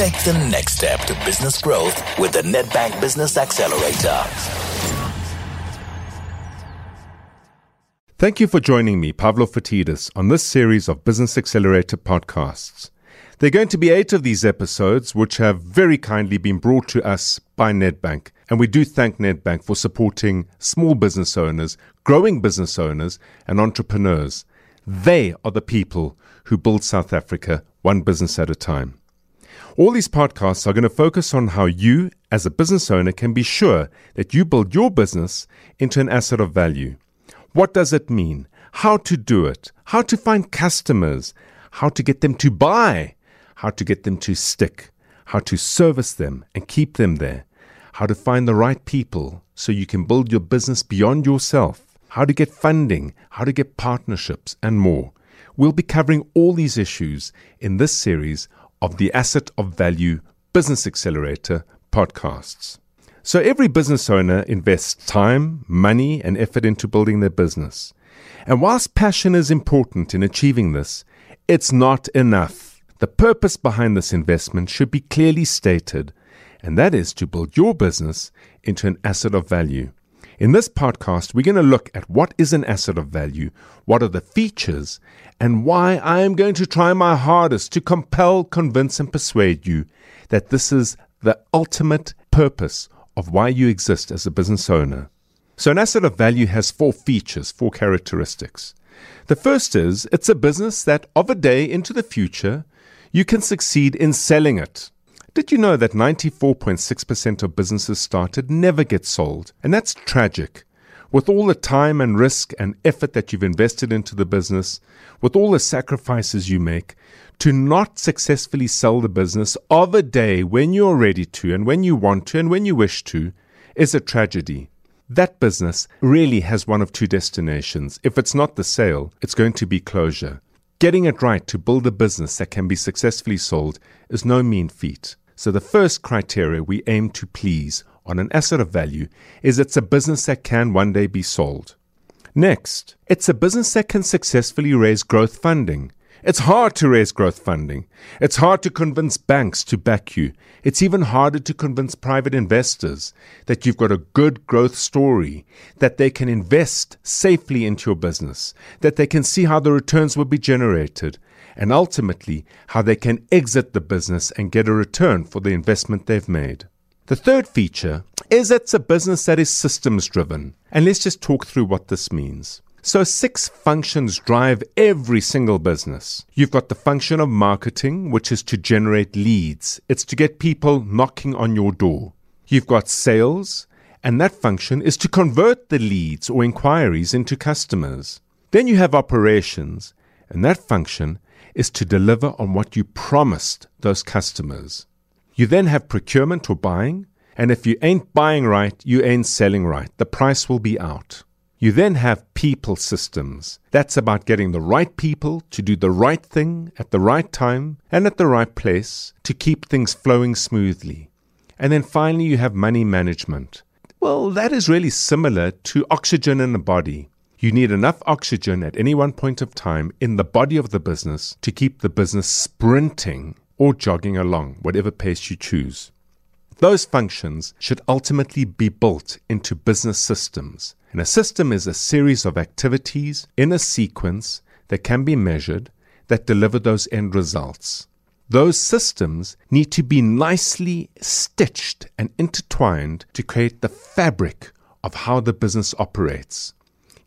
Take the next step to business growth with the Nedbank Business Accelerator. Thank you for joining me, Pavlo Phitidis, on this series of Business Accelerator podcasts. There are going to be eight of these episodes, which have very kindly been brought to us by Nedbank. And we do thank Nedbank for supporting small business owners, growing business owners, and entrepreneurs. They are the people who build South Africa one business at a time. All these podcasts are going to focus on how you, as a business owner, can be sure that you build your business into an asset of value. What does it mean? How to do it? How to find customers? How to get them to buy? How to get them to stick? How to service them and keep them there? How to find the right people so you can build your business beyond yourself? How to get funding? How to get partnerships and more. We'll be covering all these issues in this series of the Asset of Value Business Accelerator podcasts. So every business owner invests time, money, and effort into building their business. And whilst passion is important in achieving this, it's not enough. The purpose behind this investment should be clearly stated, and that is to build your business into an asset of value. In this podcast, we're going to look at what is an asset of value, what are the features, and why I am going to try my hardest to compel, convince, and persuade you that this is the ultimate purpose of why you exist as a business owner. So, an asset of value has four features, four characteristics. The first is it's a business that, of a day into the future, you can succeed in selling it. Did you know that 94.6% of businesses started never get sold? And that's tragic. With all the time and risk and effort that you've invested into the business, with all the sacrifices you make, to not successfully sell the business of a day when you're ready to and when you want to and when you wish to is a tragedy. That business really has one of two destinations. If it's not the sale, it's going to be closure. Getting it right to build a business that can be successfully sold is no mean feat. So, the first criteria we aim to please on an asset of value is it's a business that can one day be sold. Next, it's a business that can successfully raise growth funding. It's hard to raise growth funding. It's hard to convince banks to back you. It's even harder to convince private investors that you've got a good growth story, that they can invest safely into your business, that they can see how the returns will be generated, and ultimately how they can exit the business and get a return for the investment they've made. The third feature is it's a business that is systems driven. And let's just talk through what this means. So, six functions drive every single business. You've got the function of marketing, which is to generate leads, it's to get people knocking on your door. You've got sales, and that function is to convert the leads or inquiries into customers. Then you have operations, and that function is to deliver on what you promised those customers. You then have procurement or buying, and if you ain't buying right, you ain't selling right. The price will be out. You then have people systems. That's about getting the right people to do the right thing at the right time and at the right place to keep things flowing smoothly. And then finally, you have money management. Well, that is really similar to oxygen in the body. You need enough oxygen at any one point of time in the body of the business to keep the business sprinting or jogging along, whatever pace you choose. Those functions should ultimately be built into business systems. And a system is a series of activities in a sequence that can be measured that deliver those end results. Those systems need to be nicely stitched and intertwined to create the fabric of how the business operates.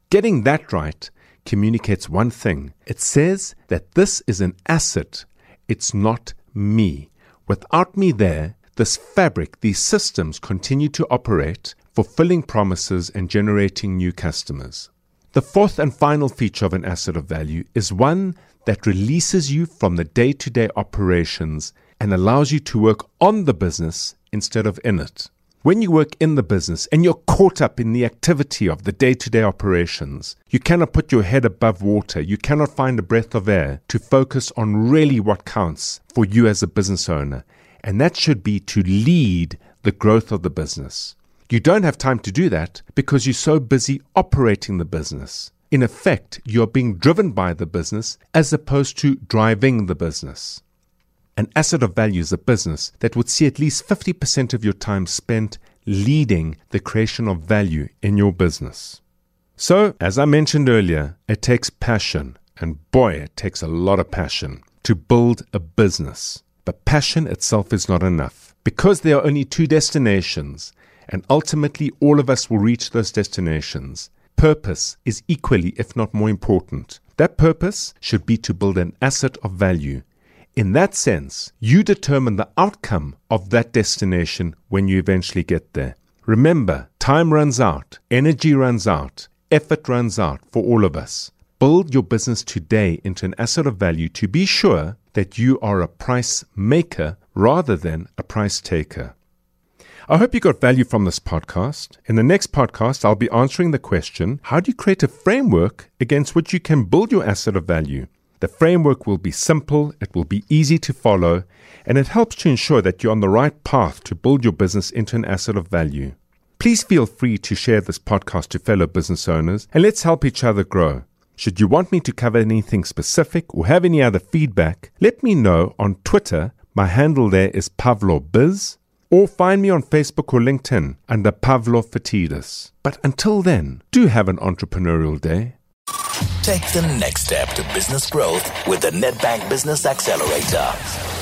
Getting that right communicates one thing it says that this is an asset, it's not me. Without me there, this fabric, these systems continue to operate fulfilling promises and generating new customers. The fourth and final feature of an asset of value is one that releases you from the day to day operations and allows you to work on the business instead of in it. When you work in the business and you're caught up in the activity of the day to day operations, you cannot put your head above water. You cannot find a breath of air to focus on really what counts for you as a business owner. And that should be to lead the growth of the business. You don't have time to do that because you're so busy operating the business. In effect, you're being driven by the business as opposed to driving the business. an asset of value is a business that would see at least 50% of your time spent leading the creation of value in your business. So, as I mentioned earlier, it takes passion, and boy, it takes a lot of passion to build a business. But passion itself is not enough. Because there are only two destinations, and ultimately all of us will reach those destinations, purpose is equally, if not more important. That purpose should be to build an asset of value. In that sense, you determine the outcome of that destination when you eventually get there. Remember, time runs out, energy runs out, effort runs out for all of us. Build your business today into an asset of value to be sure that you are a price maker rather than a price taker. I hope you got value from this podcast. In the next podcast, I'll be answering the question How do you create a framework against which you can build your asset of value? The framework will be simple, it will be easy to follow, and it helps to ensure that you're on the right path to build your business into an asset of value. Please feel free to share this podcast to fellow business owners and let's help each other grow. Should you want me to cover anything specific or have any other feedback, let me know on Twitter. My handle there is PavloBiz, or find me on Facebook or LinkedIn under Pavlo Phitidis. But until then, do have an entrepreneurial day. Take the next step to business growth with the Nedbank Business Accelerator.